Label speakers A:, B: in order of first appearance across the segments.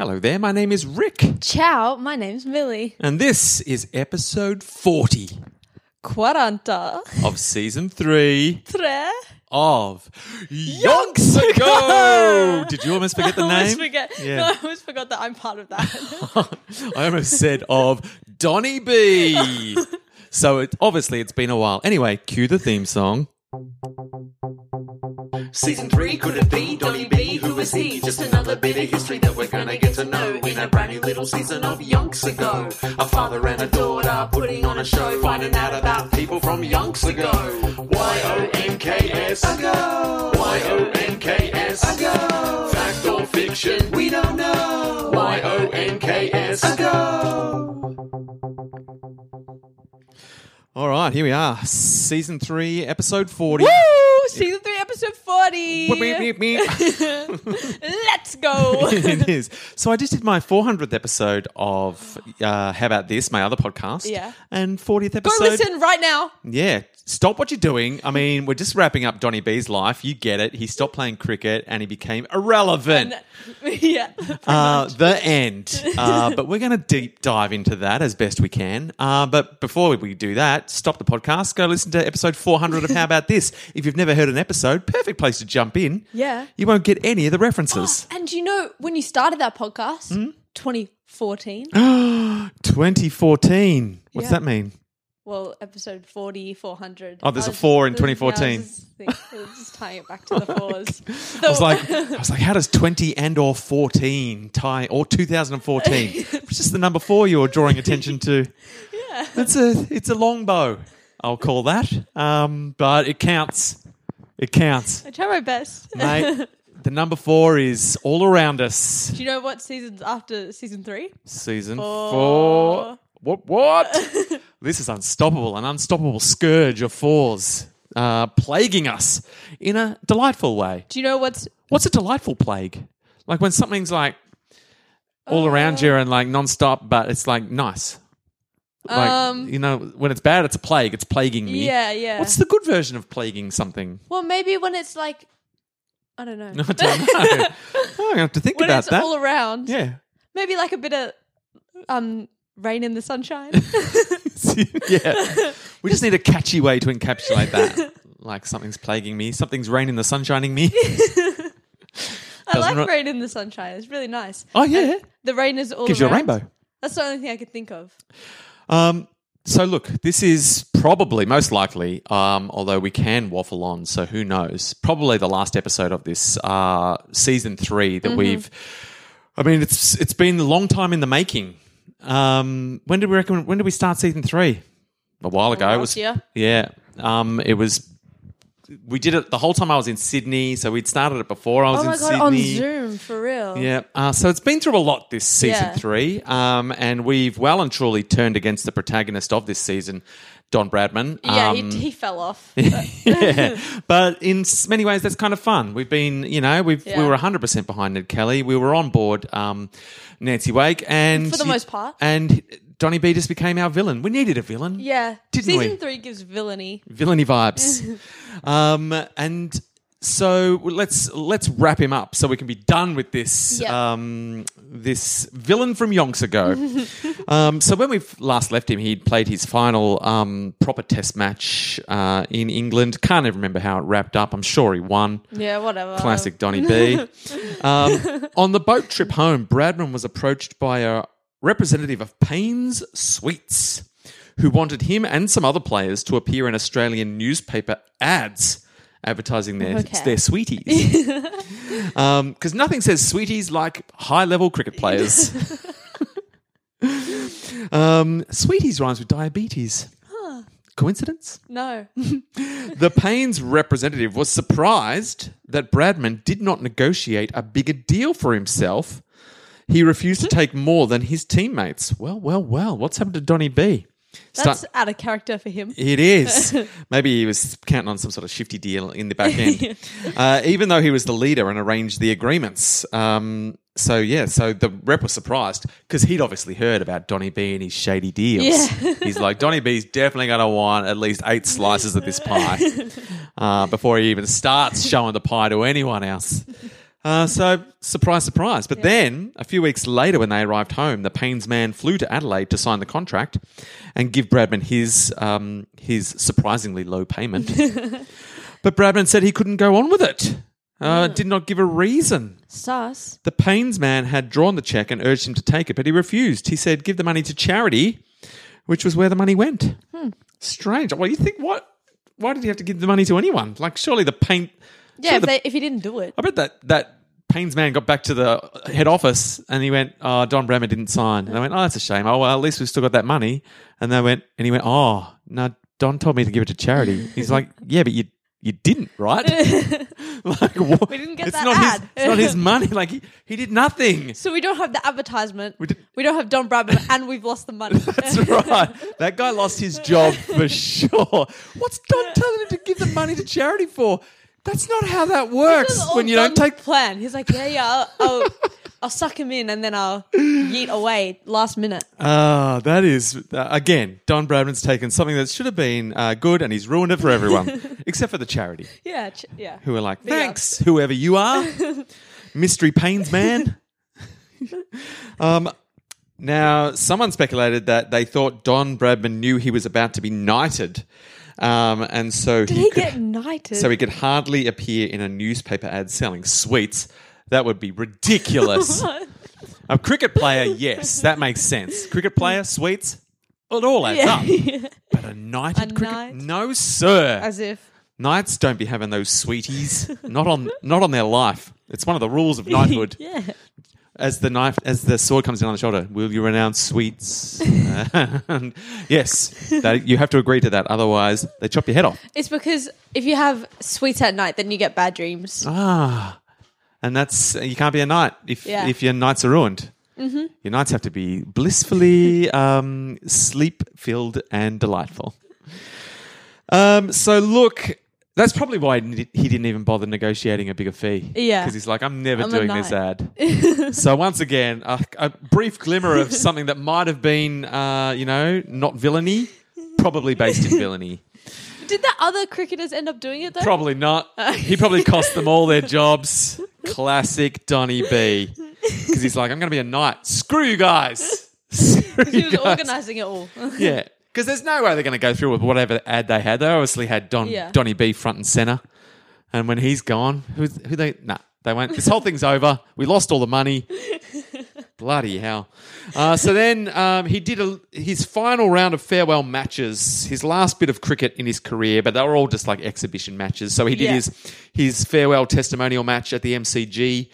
A: Hello there, my name is Rick,
B: Ciao, my name's Millie.
A: and this is episode 40
B: Quaranta.
A: of season 3
B: Tre.
A: of Yonks Ago! Did you almost forget the
B: I almost
A: name?
B: forget.
A: Yeah.
B: No, I almost forgot that I'm part of that.
A: I almost said of Donny B. so it, obviously it's been a while. Anyway, cue the theme song.
C: Season three, could it be Donny B? Who is he? Just another bit of history that we're gonna get to know in a brand new little season of Yonks ago. A father and a daughter putting on a show, finding out about people from Yonks ago. Y O N K S ago. Y O N K S ago. Fact or fiction? We don't know. Y O N K S ago.
A: All right, here we are. Season 3, episode 40.
B: Woo! Season 3, episode 40. Let's go.
A: it is. So I just did my 400th episode of uh, How About This, my other podcast.
B: Yeah.
A: And 40th
B: Go
A: episode.
B: listen right now.
A: Yeah. Stop what you're doing. I mean, we're just wrapping up Donny B's life. You get it. He stopped playing cricket and he became irrelevant.
B: yeah.
A: Uh, the end. Uh, but we're going to deep dive into that as best we can. Uh, but before we do that, stop the podcast. Go listen to episode 400 of How About This. If you've never heard an episode, perfect place to jump in.
B: Yeah.
A: You won't get any of the references.
B: And you know, when you started that podcast,
A: Hmm?
B: 2014,
A: 2014. What's
B: Yeah.
A: that mean?
B: Well, episode 40, 400.
A: Oh, there's a four in
B: yeah, I was
A: 2014.
B: just think- I just tying it back to the fours.
A: I was like, I was like, how does 20 and or 14 tie or 2014? It's just the number four you're drawing attention to.
B: yeah.
A: It's a it's a long bow. I'll call that. Um, but it counts. It counts,
B: I try my best.
A: mate. the number four is all around us.
B: Do you know what season's after season three?
A: Season
B: Four.
A: four. What? What? this is unstoppable. An unstoppable scourge of fours, uh, plaguing us in a delightful way.
B: Do you know what's
A: What's a delightful plague? Like when something's like all around you and like nonstop, but it's like nice. Like
B: Um,
A: you know, when it's bad, it's a plague. It's plaguing me.
B: yeah, yeah.
A: What's the good version of plaguing something?
B: well, maybe when it's like I don't know.
A: I don't know. I have to think
B: when
A: about
B: it's
A: that.
B: all around.
A: yeah.
B: Maybe like a bit of um rain in the sunshine.
A: yeah. We just need a catchy way to encapsulate that. Like something's plaguing me, something's raining the sunshining me.
B: I
A: Doesn't
B: like
A: ri-
B: rain in the sunshine. It's really nice.
A: Oh yeah.
B: The rain is all
A: Gives you a
B: around.
A: rainbow.
B: That's the only thing I could think of.
A: Um, so look, this is probably most likely, um, although we can waffle on, so who knows? Probably the last episode of this uh, season three
B: Mm-hmm.
A: that we've. I mean, it's it's been a long time in the making. Um, when did we reckon? When did we start season three? A while ago. it
B: last
A: was
B: year.
A: yeah. Um, it was. We did it the whole time I was in Sydney, so we'd started it before I was
B: Oh
A: in
B: my god, on Zoom for real.
A: Yeah, uh, so it's been through a lot this season
B: Yeah.
A: three, um, and we've well and truly turned against the protagonist of this season, Don Bradman.
B: Yeah,
A: Um,
B: he, he fell off.
A: yeah, but in many ways that's kind of fun. We've been, you know, we've we were hundred percent behind Ned Kelly. We were on board um, Nancy Wake, and
B: For the most part.
A: and Donny B just became our villain. We needed a villain.
B: yeah.
A: Didn't
B: Season
A: we?
B: three gives villainy.
A: villainy vibes. um, and so let's let's wrap him up so we can be done with this
B: Yeah.
A: um, this villain from yonks ago. um, so when we last left him, he'd played his final um, proper Test match uh, in England. Can't even remember how it wrapped up. I'm sure he won.
B: Yeah, whatever.
A: Classic Donny B. Um, on the boat trip home, Bradman was approached by a representative of Payne's Sweets, who wanted him and some other players to appear in Australian newspaper ads advertising their,
B: Okay.
A: their sweeties. Because nothing says sweeties like high level cricket players. um, sweeties rhymes with diabetes. Coincidence?
B: No.
A: The Payne's representative was surprised that Bradman did not negotiate a bigger deal for himself. He refused to take more than his teammates. Well, well, well. What's happened to Donny B?
B: That's
A: Start-
B: out of character for him.
A: it is. Maybe he was counting on some sort of shifty deal in the back end. uh, even though he was the leader and arranged the agreements. Um, so, yeah, so the rep was surprised because he'd obviously heard about Donny B and his shady deals.
B: Yeah.
A: He's like, Donny B's definitely going to want at least eight slices of this pie uh, before he even starts showing the pie to anyone else. Uh, so, surprise, surprise. But then, a few weeks later, when they arrived home, the Paynes man flew to Adelaide to sign the contract and give Bradman his um, his surprisingly low payment. but Bradman said he couldn't go on with it. Uh, Did not give a reason.
B: Sus.
A: The Paynes man had drawn the check and urged him to take it, but he refused. He said, "Give the money to charity," which was where the money went. Strange. Well, you think what? Why did he have to give the money to anyone? Like, surely the paint.
B: Yeah, if,
A: the
B: they, if he didn't do it.
A: I bet that that Payne's man got back to the head office and he went, "Oh, Don Bradman didn't sign." And they went, "Oh, that's a shame. Oh, well, at least we've still got that money." And they went, and he went, "Oh, no, Don told me to give it to charity." He's like, "Yeah, but you you didn't, right? like, what?
B: We didn't get
A: it's
B: that
A: not
B: ad.
A: His, it's not his money. Like he, he did nothing."
B: So we don't have the advertisement.
A: We
B: We, don't have Don Bradman, and we've lost the money.
A: That's right. That guy lost his job for sure. What's Don telling him to give the money to charity for? That's not how that works.
B: This is all
A: When you don't take
B: plan. He's like, yeah, yeah, I'll, I'll, I'll suck him in, and then I'll yeet away last minute.
A: Ah, that is uh, again. Don Bradman's taken something that should have been uh, good, and he's ruined it for everyone, except for the charity,
B: Yeah, ch- yeah.
A: who are like,
B: Big.
A: "Thanks, whoever you are, mystery Paynes man." um, now, someone speculated that they thought Don Bradman knew he was about to be knighted, um, and so
B: Did he
A: could,
B: get knighted?
A: so he could hardly appear in a newspaper ad selling sweets. That would be ridiculous. A cricket player, yes, that makes sense. Cricket player, sweets, it all adds
B: yeah.
A: up. But a knighted
B: A
A: cricket,
B: knight?
A: no, sir.
B: As if.
A: Knights don't be having those sweeties. not on, not on their life. It's one of the rules of knighthood.
B: Yeah.
A: As the knife, as the sword comes down on the shoulder, will you renounce sweets? And yes, that, you have to agree to that. Otherwise, they chop your head off.
B: It's because if you have sweets at night, then you get bad dreams.
A: Ah, and that's you can't be a knight if
B: Yeah.
A: if your nights are ruined. Mm-hmm. Your nights have to be blissfully um, sleep filled and delightful. Um, so look, that's probably why he didn't even bother negotiating a bigger fee.
B: Yeah.
A: because he's like, I'm never
B: I'm
A: doing this ad. so once again, a, a brief glimmer of something that might have been, uh, you know, not villainy, probably based in villainy.
B: Did the other cricketers end up doing it though?
A: Probably not. He probably cost them all their jobs. Classic Donny B. Because he's like, I'm going to be a knight. Screw you guys. Screw
B: He was
A: guys.
B: organising it all.
A: Yeah. Because there's no way they're going to go through with whatever ad they had. They obviously had Don
B: Yeah.
A: Donny B front and center. And when he's gone, who, who they? Nah, they went. This whole thing's over. We lost all the money. Bloody hell! Uh, so then um, he did a, his final round of farewell matches, his last bit of cricket in his career, but they were all just like exhibition matches. So he did
B: Yeah.
A: his his farewell testimonial match at the MCG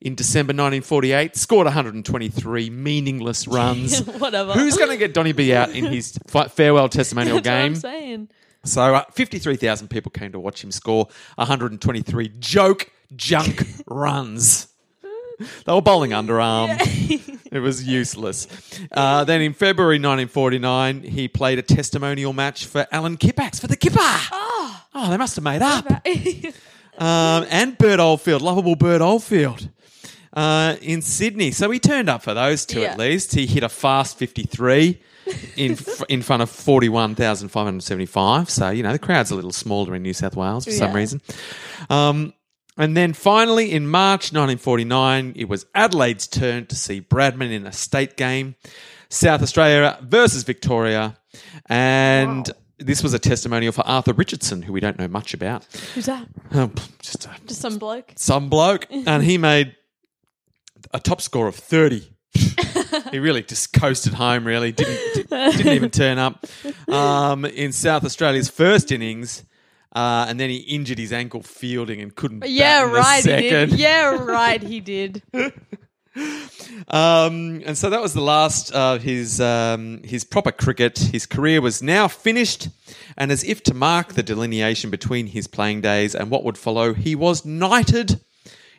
A: in December 1948. Scored 123 meaningless runs.
B: Whatever.
A: Who's going to get Donny B out in his fi- farewell testimonial
B: That's what I'm
A: game?
B: saying.
A: So uh, 53,000 people came to watch him score 123 joke junk runs. They were bowling underarm. it was useless. Uh, then in February 1949, he played a testimonial match for Alan Kippax for the Kipper. Oh, they must have made up. Um, and Bert Oldfield, lovable Bert Oldfield. Uh, in Sydney, so he turned up for those two
B: Yeah.
A: at least. He hit a fast fifty-three in f- in front of forty-one thousand five hundred seventy-five. So you know the crowd's a little smaller in New South Wales for some
B: Yeah.
A: reason. Um, and then finally, in March 1949, it was Adelaide's turn to see Bradman in a state game, South Australia versus Victoria, and this was a testimonial for Arthur Richardson, who we don't know much about.
B: Who's that?
A: Um, just a
B: Just some bloke.
A: some bloke, and he made a top score of 30. he really just coasted home, really. Didn't, didn't even turn up. Um, in South Australia's first innings, uh, and then he injured his ankle fielding and couldn't bat
B: Yeah,
A: in
B: right. He
A: second.
B: did. Yeah, right. He did.
A: Um, and so that was the last of his um, his proper cricket. His career was now finished, and as if to mark the delineation between his playing days and what would follow, he was knighted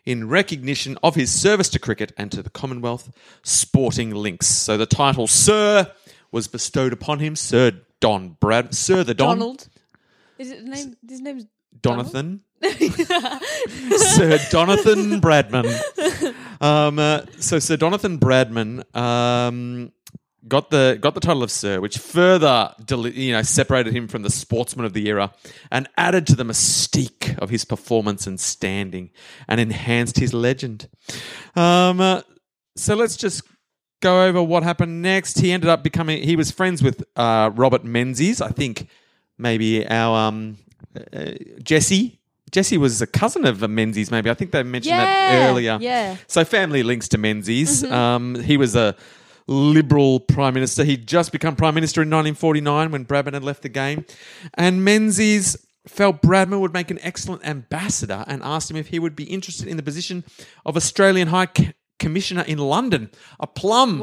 A: in recognition of his service to cricket and to the Commonwealth Sporting Links. So the title Sir was bestowed upon him, Sir Don Brad, Sir the Don
B: Donald. Is it name? His name's
A: Donathan. Sir Donathan Bradman. Um, uh, so Sir Donathan Bradman um, got the got the title of Sir, which further deli- you know separated him from the sportsman of the era and added to the mystique of his performance and standing and enhanced his legend. Um, uh, so let's just go over what happened next. He ended up becoming he was friends with uh, Robert Menzies, I think maybe our um, uh, Jesse. Jesse was a cousin of Menzies, maybe. I think they mentioned that earlier.
B: yeah.
A: So family links to Menzies. Um, he was a liberal prime minister. He'd just become prime minister in 1949 when Bradman had left the game. And Menzies felt Bradman would make an excellent ambassador and asked him if he would be interested in the position of Australian High C- Commissioner in London, a plum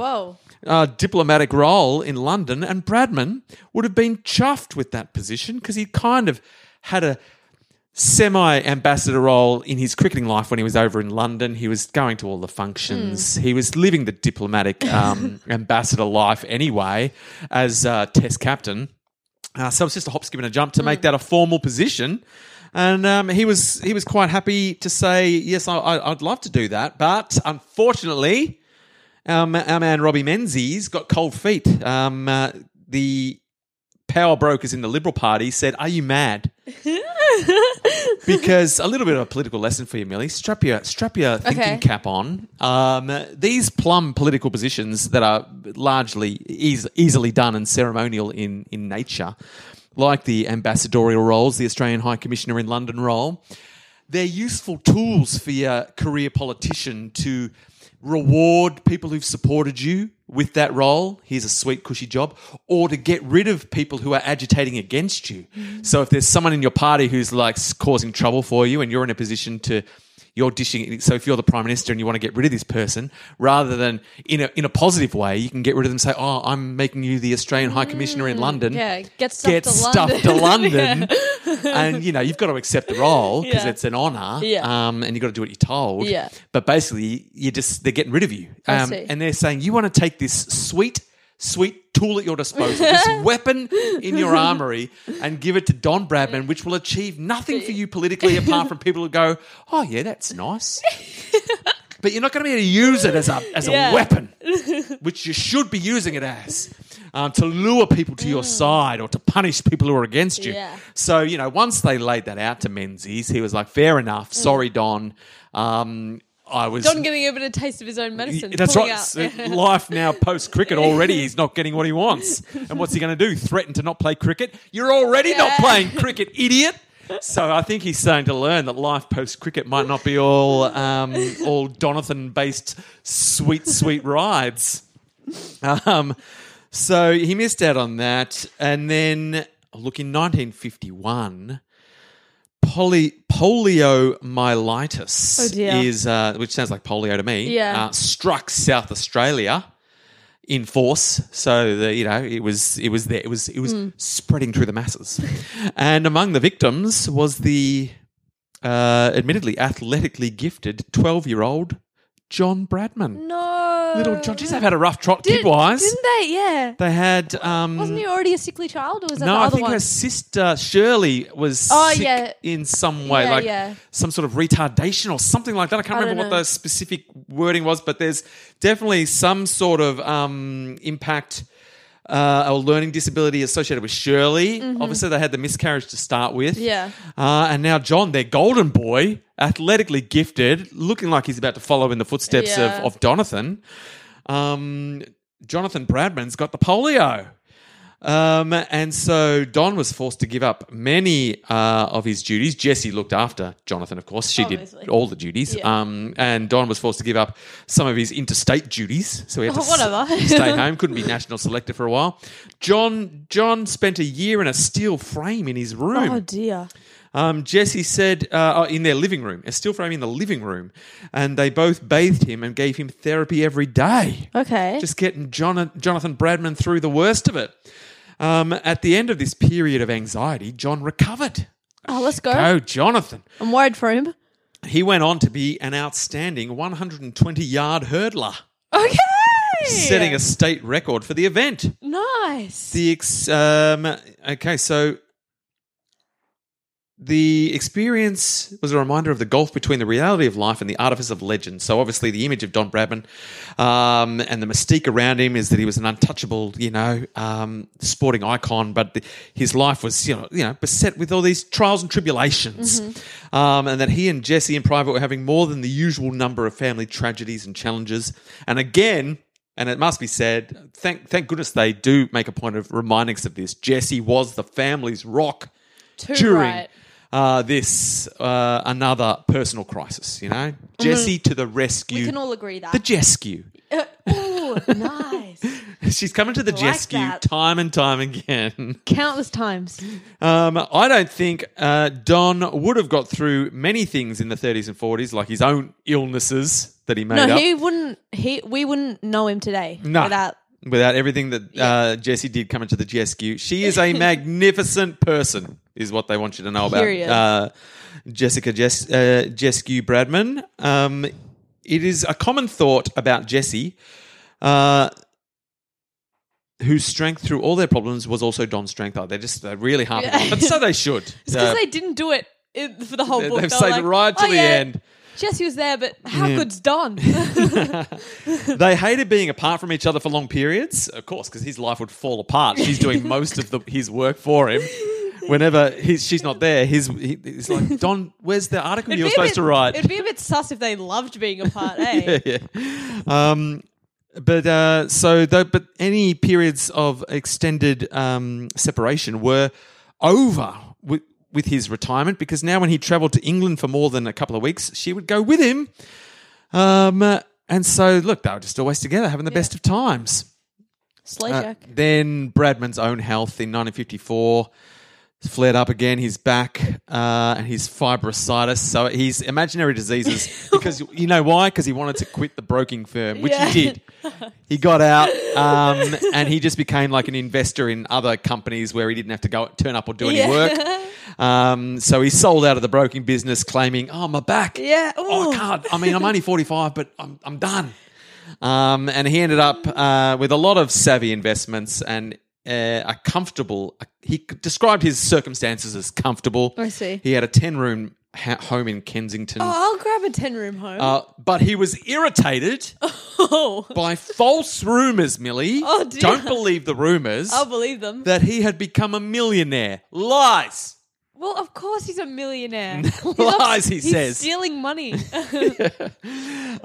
A: uh, diplomatic role in London, and Bradman would have been chuffed with that position because he kind of had a semi ambassador role in his cricketing life when he was over in London. He was going to all the functions. He was living the diplomatic um, ambassador life anyway as uh, Test captain. Uh, so it's just a hop, skip, and a jump to make that a formal position. And um, he was he was quite happy to say yes, I, I'd love to do that, but unfortunately, our, our man Robbie Menzies got cold feet. Um, uh, the power brokers in the Liberal Party said, "Are you mad?" because a little bit of a political lesson for you, Millie. Strap your strap your thinking
B: Okay.
A: cap on. Um, these plum political positions that are largely eas- easily done and ceremonial in in nature, like the ambassadorial roles, the Australian High Commissioner in London role, they're useful tools for your career politician to reward people who've supported you with that role. Here's a sweet, cushy job. Or to get rid of people who are agitating against you. Mm. So if there's someone in your party who's like causing trouble for you and you're in a position to. You're dishing. So if you're the prime minister and you want to get rid of this person, rather than in a in a positive way, you can get rid of them. and Say, "Oh, I'm making you the Australian High Commissioner in London."
B: Yeah, get stuff
A: get
B: to
A: stuff
B: London.
A: to London, and you know you've got to accept the role because
B: Yeah.
A: it's an honour,
B: Yeah.
A: um, and you've got to do what you're told.
B: Yeah.
A: But basically, you just they're getting rid of you, um, and they're saying you want to take this sweet, sweet tool at your disposal, this weapon in your armory, and give it to Don Bradman, which will achieve nothing for you politically apart from people who go, "Oh yeah, that's nice." But you're not going to be able to use it as a as
B: Yeah.
A: a weapon, which you should be using it as um, to lure people to your side or to punish people who are against you.
B: Mm. Yeah.
A: So you know, once they laid that out to Menzies, he was like, "Fair enough.
B: Mm.
A: Sorry, Don. Um, I was."
B: Don giving a bit of taste of his own medicine.
A: that's right. So Life now post cricket already he's not getting what he wants. And what's he going to do? Threaten to not play cricket? You're already not playing cricket, idiot. So I think he's starting to learn that life post cricket might not be all um, all Donathan based sweet sweet rides. Um, so he missed out on that, and then look in 1951 poly, poliomyelitis
B: Oh, dear.
A: is, uh, which sounds like polio to me,
B: Yeah.
A: uh, struck South Australia in force. So the, you know it was it was there it was it was
B: Hmm.
A: spreading through the masses, and among the victims was the uh, admittedly athletically gifted twelve year old John Bradman.
B: No.
A: Little John, geez, they've had a rough trot kid wise.
B: Didn't they? Yeah.
A: They had um,
B: Wasn't he already a sickly child, or was that
A: no,
B: the
A: I think
B: one?
A: her sister Shirley was
B: Oh,
A: sick
B: yeah.
A: in some way,
B: Yeah,
A: like
B: yeah.
A: some sort of retardation or something like that. I can't
B: I
A: remember what
B: know.
A: the specific wording was, but there's definitely some sort of um, impact uh, or learning disability associated with Shirley. Obviously, they had the miscarriage to start with.
B: Mm-hmm. Yeah.
A: Uh, and now John, their golden boy, athletically gifted, looking like he's about to follow in the footsteps
B: Yeah.
A: of, of Jonathan. Um, Jonathan Bradman's got the polio. Um, and so Don was forced to give up many uh, of his duties. Jessie looked after Jonathan, of course. She
B: Obviously.
A: did all the duties.
B: Yeah.
A: Um, and Don was forced to give up some of his interstate duties. So he had to
B: Oh,
A: s- stay home. Couldn't be national selector for a while. John John spent a year in a steel frame in his room.
B: Oh dear.
A: Um, Jesse said uh, oh, in their living room, a steel frame in the living room, and they both bathed him and gave him therapy every day,
B: Okay.
A: just getting John- Jonathan Bradman through the worst of it. Um, at the end of this period of anxiety, John recovered.
B: oh, let's go.
A: Oh, Jonathan!
B: I'm worried for him.
A: He went on to be an outstanding 120 yard hurdler,
B: Okay.
A: setting a state record for the event.
B: nice.
A: The ex- um, okay, so the experience was a reminder of the gulf between the reality of life and the artifice of legend. So, obviously, the image of Don Bradman um, and the mystique around him is that he was an untouchable, you know, um, sporting icon, but the, his life was, you know, you know, beset with all these trials and tribulations, um, and that he and Jesse in private were having more than the usual number of family tragedies and challenges. And again, and it must be said, thank thank goodness they do make a point of reminding us of this. Jesse was the family's rock
B: Too
A: during
B: right.
A: Uh, this uh, another personal crisis. You know, Jesse to the rescue.
B: We can all agree that.
A: the Jescue.
B: oh, nice.
A: She's coming to the
B: like
A: Jescue
B: that.
A: time and time again.
B: Countless times.
A: Um, I don't think uh, Don would have got through many things in the 30s and 40s, like his own illnesses that he made
B: No,
A: up.
B: he wouldn't. He we wouldn't know him today.
A: No.
B: without
A: without everything that uh, Jessie did coming to the Jescue. She is a magnificent person, is what they want you to know about uh, Jessica Jes- uh, Jescue Bradman. Um, it is a common thought about Jessie, uh, whose strength through all their problems was also Don's strength. Oh, they're just they're really harping on, but so they should.
B: It's because
A: Uh,
B: they didn't do it for the whole
A: they-
B: book.
A: they've stayed
B: like,
A: right to
B: "Oh,
A: the
B: yeah,
A: end.
B: Jesse was there, but how
A: Yeah.
B: good's Don?
A: they hated being apart from each other for long periods, of course, because his life would fall apart. She's doing most of the, his work for him. Whenever he's, she's not there, he's, he, he's like, Don, where's the article
B: It'd
A: you were supposed
B: bit-
A: to write?
B: It'd be a bit sus if they loved being apart, eh?
A: yeah, yeah. Um, but uh, so, though, but any periods of extended um, separation were over with, with his retirement because now, when he travelled to England for more than a couple of weeks, she would go with him. Um, and so, look, they were just always together, having the best of times.
B: Slay
A: Uh,
B: Jack.
A: then Bradman's own health in 1954 flared up again. His back uh, and his fibrositis. So he's imaginary diseases. because you know why? Because he wanted to quit the broking firm, which
B: Yeah.
A: he did. He got out um, and he just became like an investor in other companies where he didn't have to go turn up or do any
B: Yeah.
A: work. Um, so he sold out of the broking business, claiming, "Oh, my back.
B: Yeah.
A: Oh, I can't. I mean, I'm only 45, but I'm I'm done." Um, and he ended up uh, with a lot of savvy investments and uh, a comfortable. He described his circumstances as comfortable.
B: I see.
A: He had a ten room ha- home in Kensington,
B: Oh, I'll grab a 10 room home.
A: uh, but he was irritated
B: oh,
A: by false rumors. Millie,
B: Oh, dear.
A: don't believe the rumors
B: I'll believe them.
A: that he had become a millionaire. Lies.
B: Well, of course he's a millionaire.
A: Lies, he
B: he's
A: says.
B: stealing money.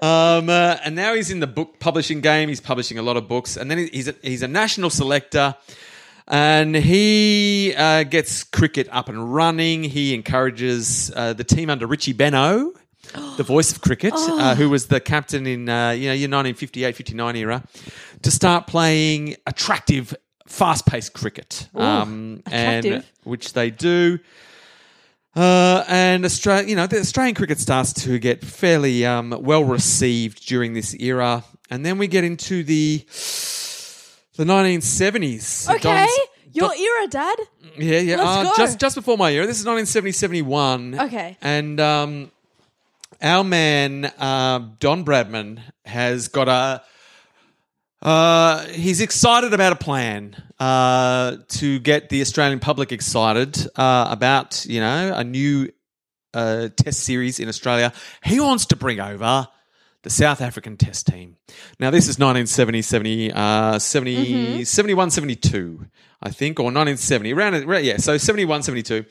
A: Um, uh, and now he's in the book publishing game. He's publishing a lot of books, and then he's a, he's a national selector, and he uh, gets cricket up and running. He encourages uh, the team under Richie Benaud, the voice of cricket, uh, who was the captain in uh, you know your 1958-59 era, to start playing attractive, fast-paced cricket, um, and
B: attractive.
A: which they do. Uh, and Australia, you know, the Australian cricket starts to get fairly um, well received during this era, and then we get into the the 1970s.
B: okay,
A: Don's-
B: your
A: Don-
B: era, Dad.
A: yeah, yeah, uh, just just before my era. This is 1970, 71.
B: Okay.
A: and um, our man uh, Don Bradman has got a. Uh, he's excited about a plan uh, to get the Australian public excited uh, about, you know, a new uh, test series in Australia. He wants to bring over the South African test team. Now, this is 1970, 70, uh, 70 71, 72, I think, or 1970, around, around yeah, so 71, 72.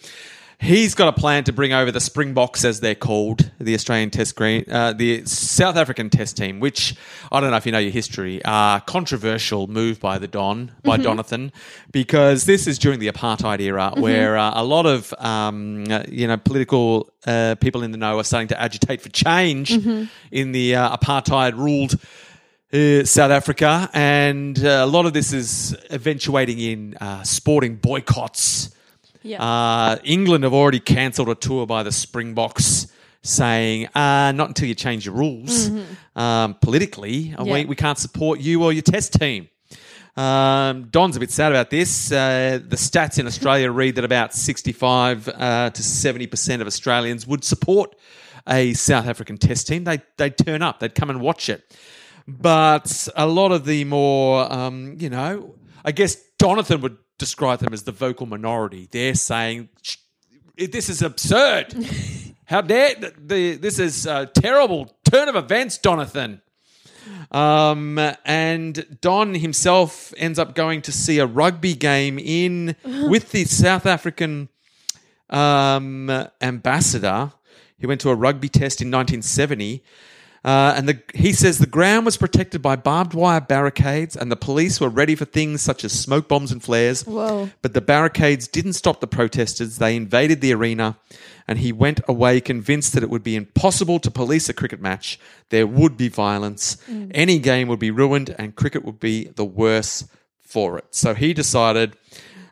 A: He's got a plan to bring over the Springboks, as they're called, the Australian Test Green, uh, the South African Test team, which I don't know if you know your history. Uh, controversial move by the Don, by Donathan, because this is during the apartheid era, where uh, a lot of um, you know political uh, people in the know are starting to agitate for change in the uh, apartheid ruled uh, South Africa, and uh, a lot of this is eventuating in uh, sporting boycotts.
B: Yeah.
A: Uh, England have already cancelled a tour by the Springboks, saying, uh, "Not until you change your rules um, politically, uh, we, we can't support you or your test team." Um, Don's a bit sad about this. Uh, the stats in Australia read that about 65 uh, to 70% of Australians would support a South African test team. They, they'd turn up, they'd come and watch it. But a lot of the more, um, you know, I guess Jonathan would describe them as the vocal minority. They're saying, this is absurd. How dare the, the this is a terrible turn of events, Donathan. Um, and Don himself ends up going to see a rugby game in with the South African um, ambassador. He went to a rugby test in 1970. Uh, and the, he says the ground was protected by barbed wire barricades, and the police were ready for things such as smoke bombs and flares.
B: Whoa.
A: But the barricades didn't stop the protesters. They invaded the arena, and he went away convinced that it would be impossible to police a cricket match. There would be violence. Any game would be ruined, and cricket would be the worse for it. So he decided,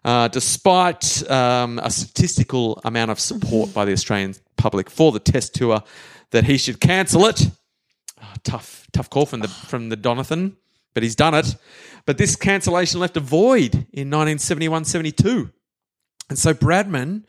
A: uh, despite um, a statistical amount of support by the Australian public for the Test tour, that he should cancel it. Oh, tough, tough call from the from the Donathan, but he's done it. But this cancellation left a void in 1971-72. And so Bradman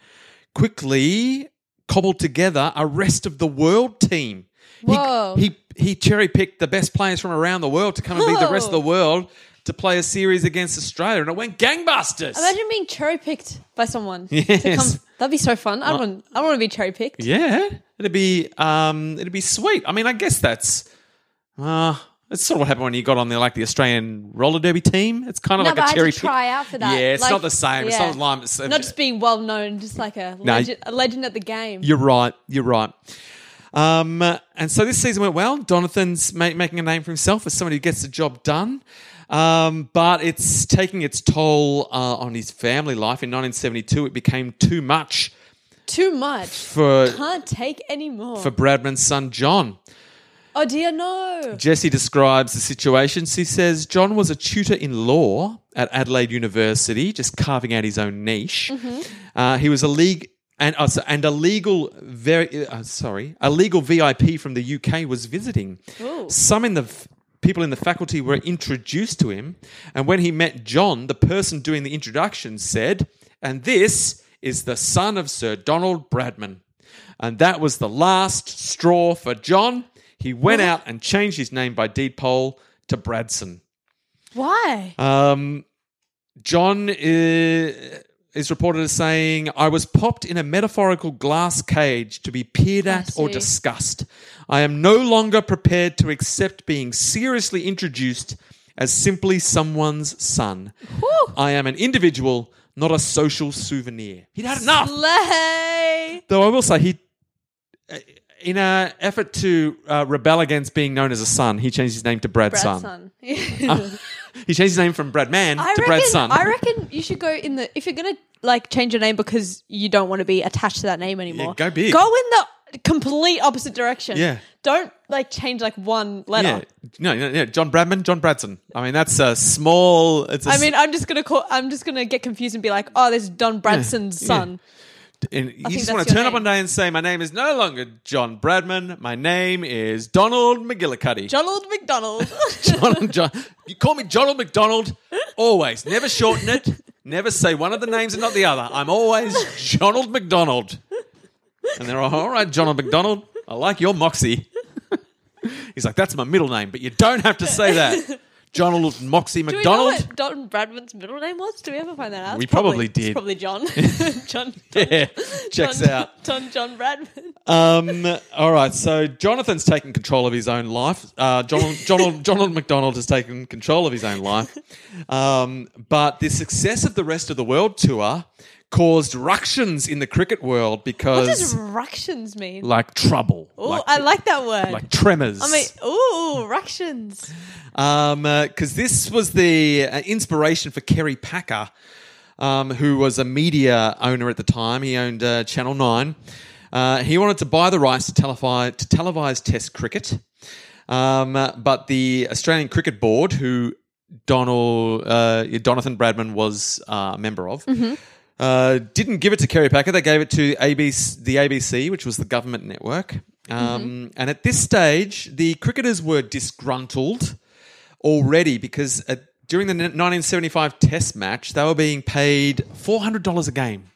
A: quickly cobbled together a rest of the world team. He-
B: Whoa.
A: He, he, cherry picked the best players from around the world to come and be the rest of the world to play a series against Australia, and it went gangbusters.
B: Imagine being cherry picked by someone. To
A: Yes.
B: come, that'd be so fun. I want. I want to be cherry picked.
A: Yeah, it'd be um, it'd be sweet. I mean, I guess that's uh, that's sort of what happened when you got on the like the Australian roller derby team. It's kind of
B: No,
A: like
B: but I
A: a
B: had
A: cherry
B: to try out for that.
A: Yeah, it's
B: Like,
A: not the same. It's
B: yeah.
A: not lime. It's,
B: Not just being well known, just like a
A: No,
B: legend, a legend at the game.
A: You're right. You're right. Um, and so this season went well. Donathan's ma- making a name for himself as somebody who gets the job done. Um, but it's taking its toll uh, on his family life. In 1972, it became too much
B: Too much.
A: for
B: Can't take any more.
A: for Bradman's son John.
B: oh dear, no.
A: Jesse describes the situation. She says John was a tutor in law at Adelaide University, just carving out his own niche. Uh, he was a league and uh, so- and a legal very uh, sorry a legal VIP from the UK was visiting.
B: Ooh.
A: Some in the f- people in the faculty were introduced to him, and when he met John, the person doing the introduction said, "And this is the son of Sir Donald Bradman." And that was the last straw for John. He went out and changed his name by deed poll to Bradson.
B: Why?
A: Um, John is, is reported as saying, I was popped in a metaphorical glass cage to be peered at or discussed. I am no longer prepared to accept being seriously introduced as simply someone's son.
B: Whew.
A: I am an individual, not a social souvenir. He'd had enough.
B: Slay.
A: Though I will say he, in an effort to uh, rebel against being known as a son, he changed his name to Brad,
B: Brad's
A: Son.
B: son.
A: He changed his name from Brad Man
B: I
A: to
B: reckon,
A: Brad Son.
B: I reckon you should go in the if you're gonna like change your name because you don't want to be attached to that name anymore.
A: go big.
B: Go in the complete opposite direction.
A: Yeah.
B: Don't like change like one letter.
A: yeah, no, no, no, John Bradman, John Bradson. I mean, that's a small. It's a
B: I mean, I'm just gonna call. I'm just gonna get confused and be like, "Oh, this is Don Bradson's
A: yeah.
B: son."
A: And you just want to turn up one day and say, "My name is no longer John Bradman. My name is Donald McGillicuddy."
B: Donald McDonald.
A: John, John, you call me Donald McDonald. Always, never shorten it. Never say one of the names and not the other. I'm always Donald McDonald. And they're all, all right, Donald McDonald. I like your moxie. He's like, that's my middle name, but you don't have to say that. Donald Moxie
B: Do we know
A: McDonald.
B: what Don Bradman's middle name was? Do we ever find that out?
A: We
B: It's probably,
A: probably
B: it's
A: did.
B: probably John. John.
A: Yeah, checks
B: John,
A: out.
B: John John Bradman.
A: Um, all right, so Jonathan's taken control of his own life. Uh, Donald, Donald, Donald McDonald has taken control of his own life. Um, but the success of the rest of the world tour caused ructions in the cricket world because.
B: What does ructions mean?
A: like, trouble,
B: Oh,
A: like,
B: I like that word.
A: like tremors.
B: I mean, ooh, ructions.
A: Um, because this was the uh, inspiration for Kerry Packer, um, who was a media owner at the time. He owned uh, Channel Nine. Uh, he wanted to buy the rights to televise to televise Test cricket, um, but the Australian Cricket Board, who Donald uh, Donathan Bradman was uh, a member of. Uh, didn't give it to Kerry Packer. They gave it to ABC, the ABC, which was the government network. Um, And at this stage, the cricketers were disgruntled already because at, during the 1975 Test match, they were being paid $400 a game.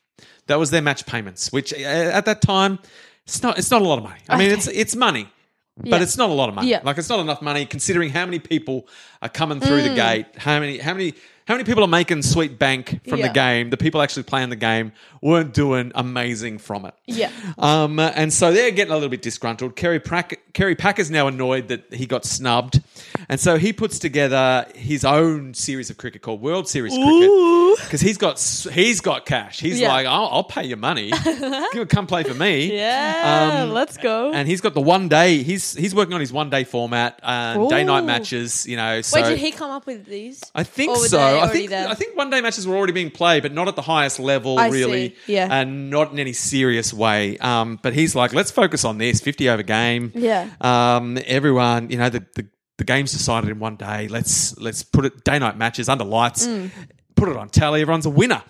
A: That was their match payments, which uh, at that time, it's not, it's not a lot of money. I mean,
B: Okay.
A: it's, it's money. But
B: Yeah.
A: it's not a lot of money.
B: Yeah.
A: Like it's not enough money considering how many people are coming through
B: Mm.
A: the gate, how many how many how many people are making sweet bank from the game? The people actually playing the game weren't doing amazing from it.
B: Yeah.
A: Um, and so they're getting a little bit disgruntled. Kerry, Prack, Kerry Packer's now annoyed that he got snubbed. And so he puts together his own series of cricket called World Series Cricket. Because he's got he's got cash. He's
B: Yeah.
A: like, I'll, I'll pay you money. Come play for me.
B: Yeah.
A: Um,
B: let's go.
A: And he's got the one day. He's he's working on his one day format, uh, day night matches. You know, so
B: Wait, did he come up with these?
A: I think so. I think
B: there?
A: I think one day matches were already being played, but not at the highest level,
B: I
A: really.
B: see. Yeah.
A: and not in any serious way. Um, but he's like, let's focus on this fifty over game.
B: Yeah.
A: Um, everyone, you know, the, the the game's decided in one day. Let's let's put it day night matches under lights.
B: Mm.
A: Put it on tally. Everyone's a winner.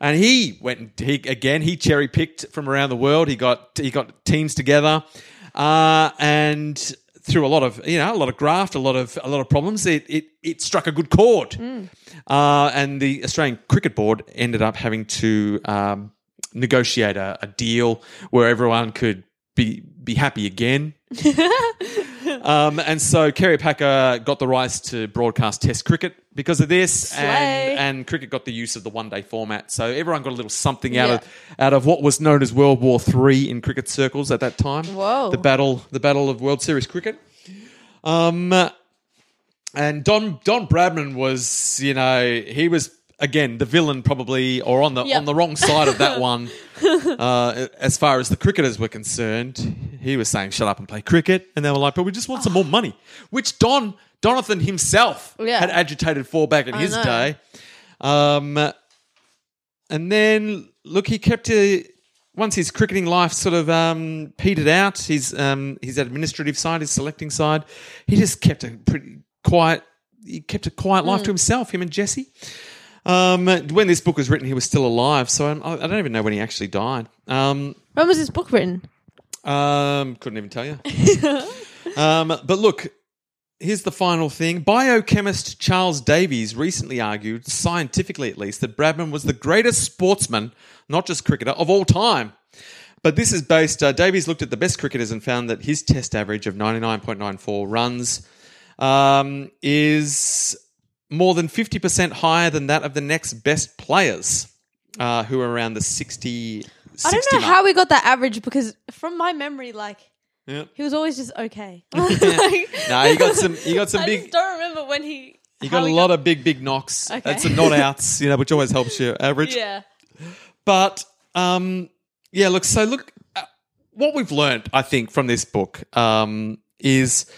A: And he went and he again. He cherry picked from around the world. He got he got teams together, uh, and through a lot of you know a lot of graft, a lot of a lot of problems, it it, it struck a good chord. Uh, and the Australian Cricket Board ended up having to um, negotiate a, a deal where everyone could be be happy again. um, and so Kerry Packer got the rights to broadcast Test cricket because of this, and, and cricket got the use of the one day format. So everyone got a little something out
B: Yeah.
A: of out of what was known as World War Three in cricket circles at that time.
B: Whoa.
A: the battle the battle of World Series cricket. Um, and Don Don Bradman was, you know, he was again the villain probably, or on the
B: Yep.
A: on the wrong side of that one. uh, as far as the cricketers were concerned, he was saying, "Shut up and play cricket," and they were like, "But we just want some more money," which Don Donathan himself
B: Yeah.
A: had agitated for back in
B: I
A: his
B: know.
A: day. Um, and then look, he kept a, once his cricketing life sort of um, petered out. His um, his administrative side, his selecting side, he just kept a pretty quiet. He kept a quiet life
B: Hmm.
A: to himself. Him and Jesse. Um, when this book was written, he was still alive, so I, I don't even know when he actually died. Um,
B: when was this book written?
A: um, couldn't even tell you. um, but look, here's the final thing. Biochemist Charles Davis recently argued, scientifically at least, that Bradman was the greatest sportsman, not just cricketer, of all time. But this is based, uh, Davis looked at the best cricketers and found that his test average of 99.94 runs um, is more than 50% higher than that of the next best players, uh, who are around the 60. 60
B: I don't know
A: mark.
B: how we got that average because from my memory, like
A: Yeah.
B: he was always just okay.
A: No, you got some. You got some
B: I
A: big.
B: just don't remember when he.
A: You got a lot of big, big knocks.
B: Okay.
A: That's some not outs, you know, which always helps your average.
B: Yeah.
A: But um, yeah, look. So look, uh, what we've learned, I think, from this book um, is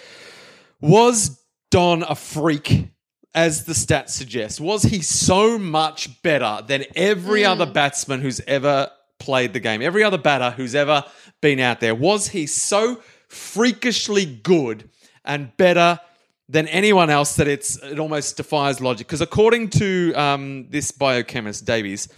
A: was Don a freak, as the stats suggest? Was he so much better than every other batsman who's ever played the game? Every other batter who's ever been out there? Was he so freakishly good and better? Than anyone else, that it's it almost defies logic. Because according to um, this biochemist Davis,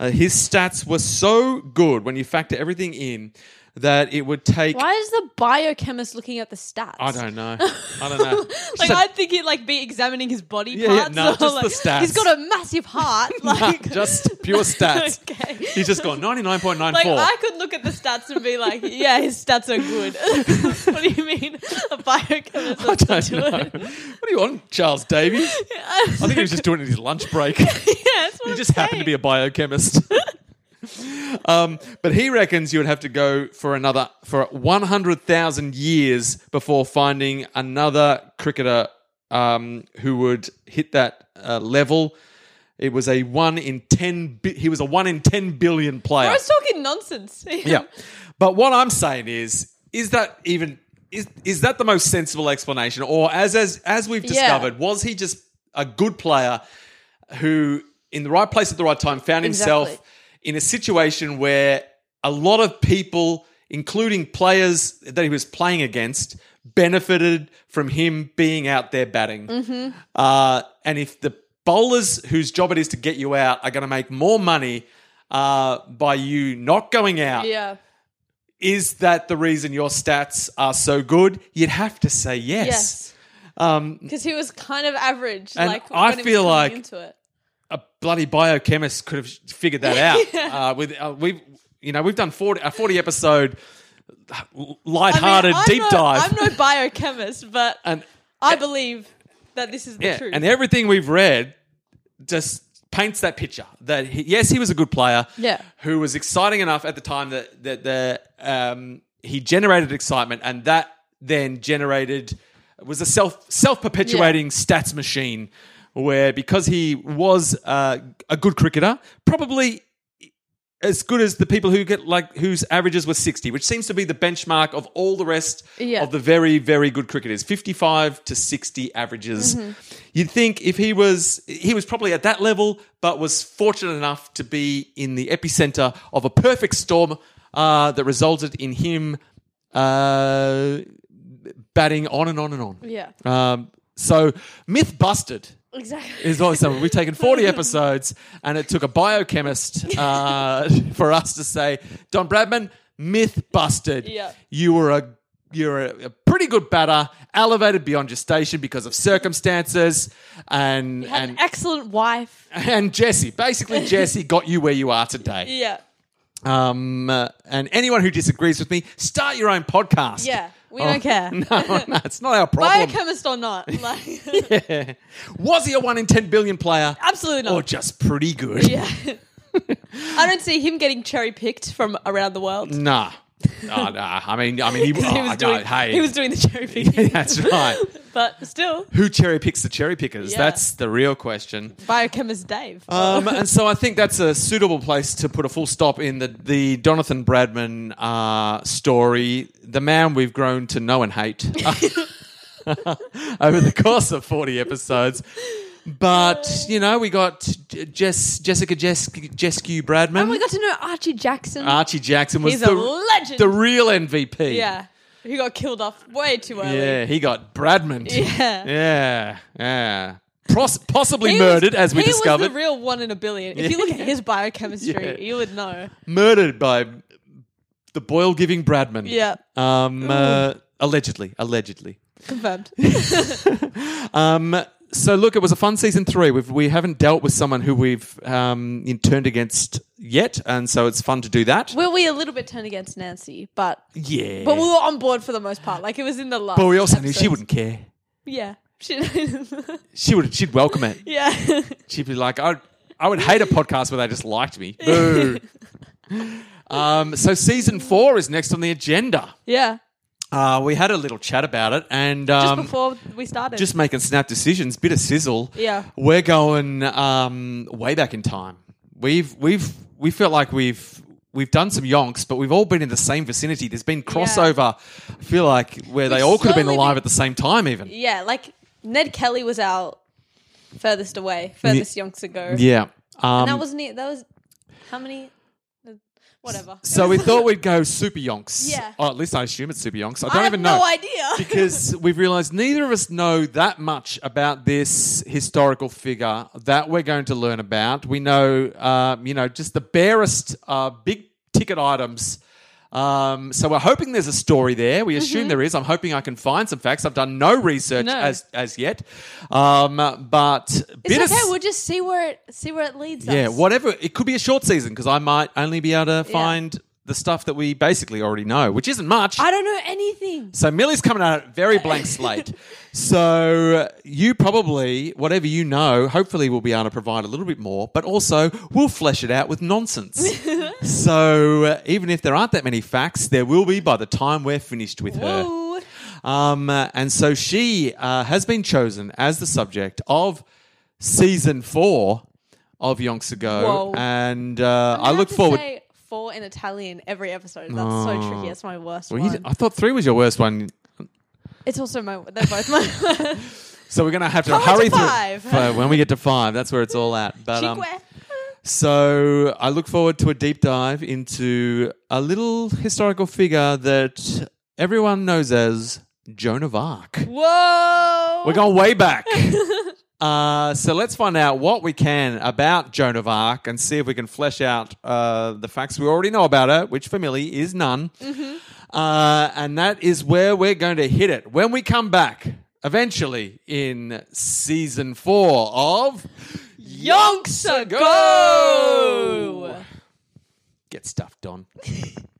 A: uh, his stats were so good when you factor everything in that it would take.
B: Why is the biochemist looking at the stats?
A: I don't know. I don't know.
B: Like I'd think he'd like be examining his body
A: Yeah, yeah,
B: parts.
A: no,
B: or,
A: just the stats.
B: He's got a massive heart. Like
A: just pure stats.
B: okay.
A: He's just gone ninety nine point nine
B: Like
A: four.
B: I could look at the stats and be like, yeah, his stats are good. what do you mean? A biochemist
A: I don't know. What do you want, Charles Davis? I think he was just doing it in his lunch break.
B: yeah, that's what
A: he
B: I'm
A: just happened to be a biochemist. um, but he reckons you would have to go for another for one hundred thousand years before finding another cricketer um, who would hit that uh, level. It was a one in ten. Bi- he was a one in ten billion player.
B: I was talking nonsense.
A: Yeah. But what I'm saying is, is that even is is that the most sensible explanation, or as as as we've
B: Yeah.
A: discovered, was he just a good player who, in the right place at the right time, found himself
B: Exactly.
A: In a situation where a lot of people, including players that he was playing against, benefited from him being out there batting.
B: Mm-hmm.
A: Uh, and if the bowlers whose job it is to get you out are going to make more money uh, by you not going out,
B: Yeah.
A: is that the reason your stats are so good? You'd have to say yes.
B: Yes.
A: Um,
B: Because he was kind of average.
A: And
B: like
A: I
B: when he was
A: feel like-
B: into it.
A: a bloody biochemists could have figured that out. uh, with uh, we've you know we've done 40, a forty episode light-hearted
B: I mean,
A: deep
B: no-
A: dive,
B: I'm no biochemist, but
A: and
B: I believe that this is the
A: yeah,
B: truth.
A: and everything we've read just paints that picture that he, yes, he was a good player.
B: Yeah.
A: who was exciting enough at the time that that the um, he generated excitement, and that then generated was a self self perpetuating stats machine where because he was uh, a good cricketer, probably as good as the people who get like whose averages were 60 which seems to be the benchmark of all the rest
B: Yeah.
A: of the very very good cricketers. 55 to 60 averages. You'd think if he was he was probably at that level but was fortunate enough to be in the epicenter of a perfect storm uh, that resulted in him uh, batting on and on and on.
B: Yeah.
A: um, so myth busted
B: Exactly.
A: is awesome. We've taken 40 episodes, and it took a biochemist uh, for us to say, Don Bradman, myth busted.
B: Yeah.
A: You were a you're a, a pretty good batter, elevated beyond your station because of circumstances, and and
B: an excellent wife.
A: and Jesse, basically Jesse got you where you are today.
B: Yeah.
A: Um, uh, and anyone who disagrees with me, start your own podcast.
B: Yeah. We
A: Oh,
B: don't care.
A: No, no, it's not our problem.
B: Biochemist or not. Like
A: Yeah. Was he a one in ten billion player,
B: absolutely not.
A: or just pretty good?
B: yeah. I don't see him getting cherry picked from around the world.
A: Nah. Oh, nah. I mean, I mean, he, oh,
B: he was
A: no,
B: doing
A: hey,
B: he was doing the cherry picking.
A: that's right.
B: but still,
A: Who cherry picks the cherry pickers?
B: Yeah.
A: That's the real question.
B: biochemist Dave.
A: Um, and so I think that's a suitable place to put a full stop in the, the Jonathan Bradman uh, story, the man we've grown to know and hate over the course of 40 episodes. But, you know, we got Jess, Jessica Jes- Jeskew Bradman.
B: and we got to know Archie Jackson.
A: Archie Jackson was
B: He's
A: the,
B: a legend.
A: the real MVP.
B: yeah. He got killed off way too early.
A: Yeah, he got Bradman.
B: Yeah.
A: Yeah, yeah. Pos- possibly
B: He
A: murdered,
B: was,
A: as we
B: he
A: discovered.
B: was the real one in a billion. If you look at his biochemistry,
A: Yeah.
B: you would know.
A: murdered by the boil giving Bradman.
B: Yeah.
A: Um, uh, allegedly. Allegedly.
B: Confirmed.
A: Um, so look, it was a fun season three. We've, we haven't dealt with someone who we've um, turned against yet, and so it's fun to do that.
B: Were we a little bit turned against Nancy, but
A: yeah.
B: but we were on board for the most part. Like it was in the last.
A: But we also knew she wouldn't care.
B: Yeah. She,
A: She would. She'd welcome it.
B: yeah.
A: She'd be like, I, I would hate a podcast where they just liked me. Boo. um, so season four is next on the agenda.
B: yeah.
A: Uh, we had a little chat about it, and
B: Just
A: um,
B: before we started.
A: just making snap decisions, bit of sizzle.
B: Yeah.
A: we're going um, way back in time. We've we've we felt like we've we've done some yonks, but we've all been in the same vicinity. There's been crossover. I feel like where they
B: We've
A: all could have been alive
B: been-
A: at the same time, even.
B: yeah, like Ned Kelly was our furthest away, furthest yonks ago.
A: Yeah. Um,
B: And that wasn't it. That was how many? Uh, Whatever.
A: so we thought we'd go super yonks.
B: Yeah.
A: Or at least I assume it's super yonks. I
B: I
A: don't
B: have
A: even know.
B: no idea.
A: because we've realized neither of us know that much about this historical figure that we're going to learn about. We know, um, you know, just the barest uh, big ticket items. Um, so we're hoping there's a story there. We assume there is. I'm hoping I can find some facts. I've done no research
B: Mm-hmm. No.
A: as as yet, um, but
B: it's okay.
A: s-
B: We'll just see where it see where it leads
A: yeah,
B: us.
A: whatever. It could be a short season because I might only be able to find the stuff that we basically already know, which isn't much.
B: I don't know anything.
A: So Millie's coming out at very blank slate. So you probably, whatever you know, hopefully we'll be able to provide a little bit more, but also we'll flesh it out with nonsense. so uh, even if there aren't that many facts, there will be by the time we're finished with her.
B: Whoa.
A: Um, uh, and so she uh, has been chosen as the subject of season four of Yonks Ago.
B: Whoa.
A: And uh, I look forward.
B: Say four in Italian every episode. That's so tricky. It's my worst
A: Well, you-
B: one.
A: I thought three was your worst one.
B: It's also my. They're both my.
A: So we're going to have to
B: to
A: hurry
B: five.
A: through for when we get to five. That's where it's all at. But um. So I look forward to a deep dive into a little historical figure that everyone knows as Joan of Arc.
B: Whoa.
A: We're going way back. Uh, so let's find out what we can about Joan of Arc and see if we can flesh out uh, the facts we already know about her, which for Millie is none. Uh, and that is where we're going to hit it when we come back eventually in season four of
B: Yonks Ago.
A: Get stuffed on.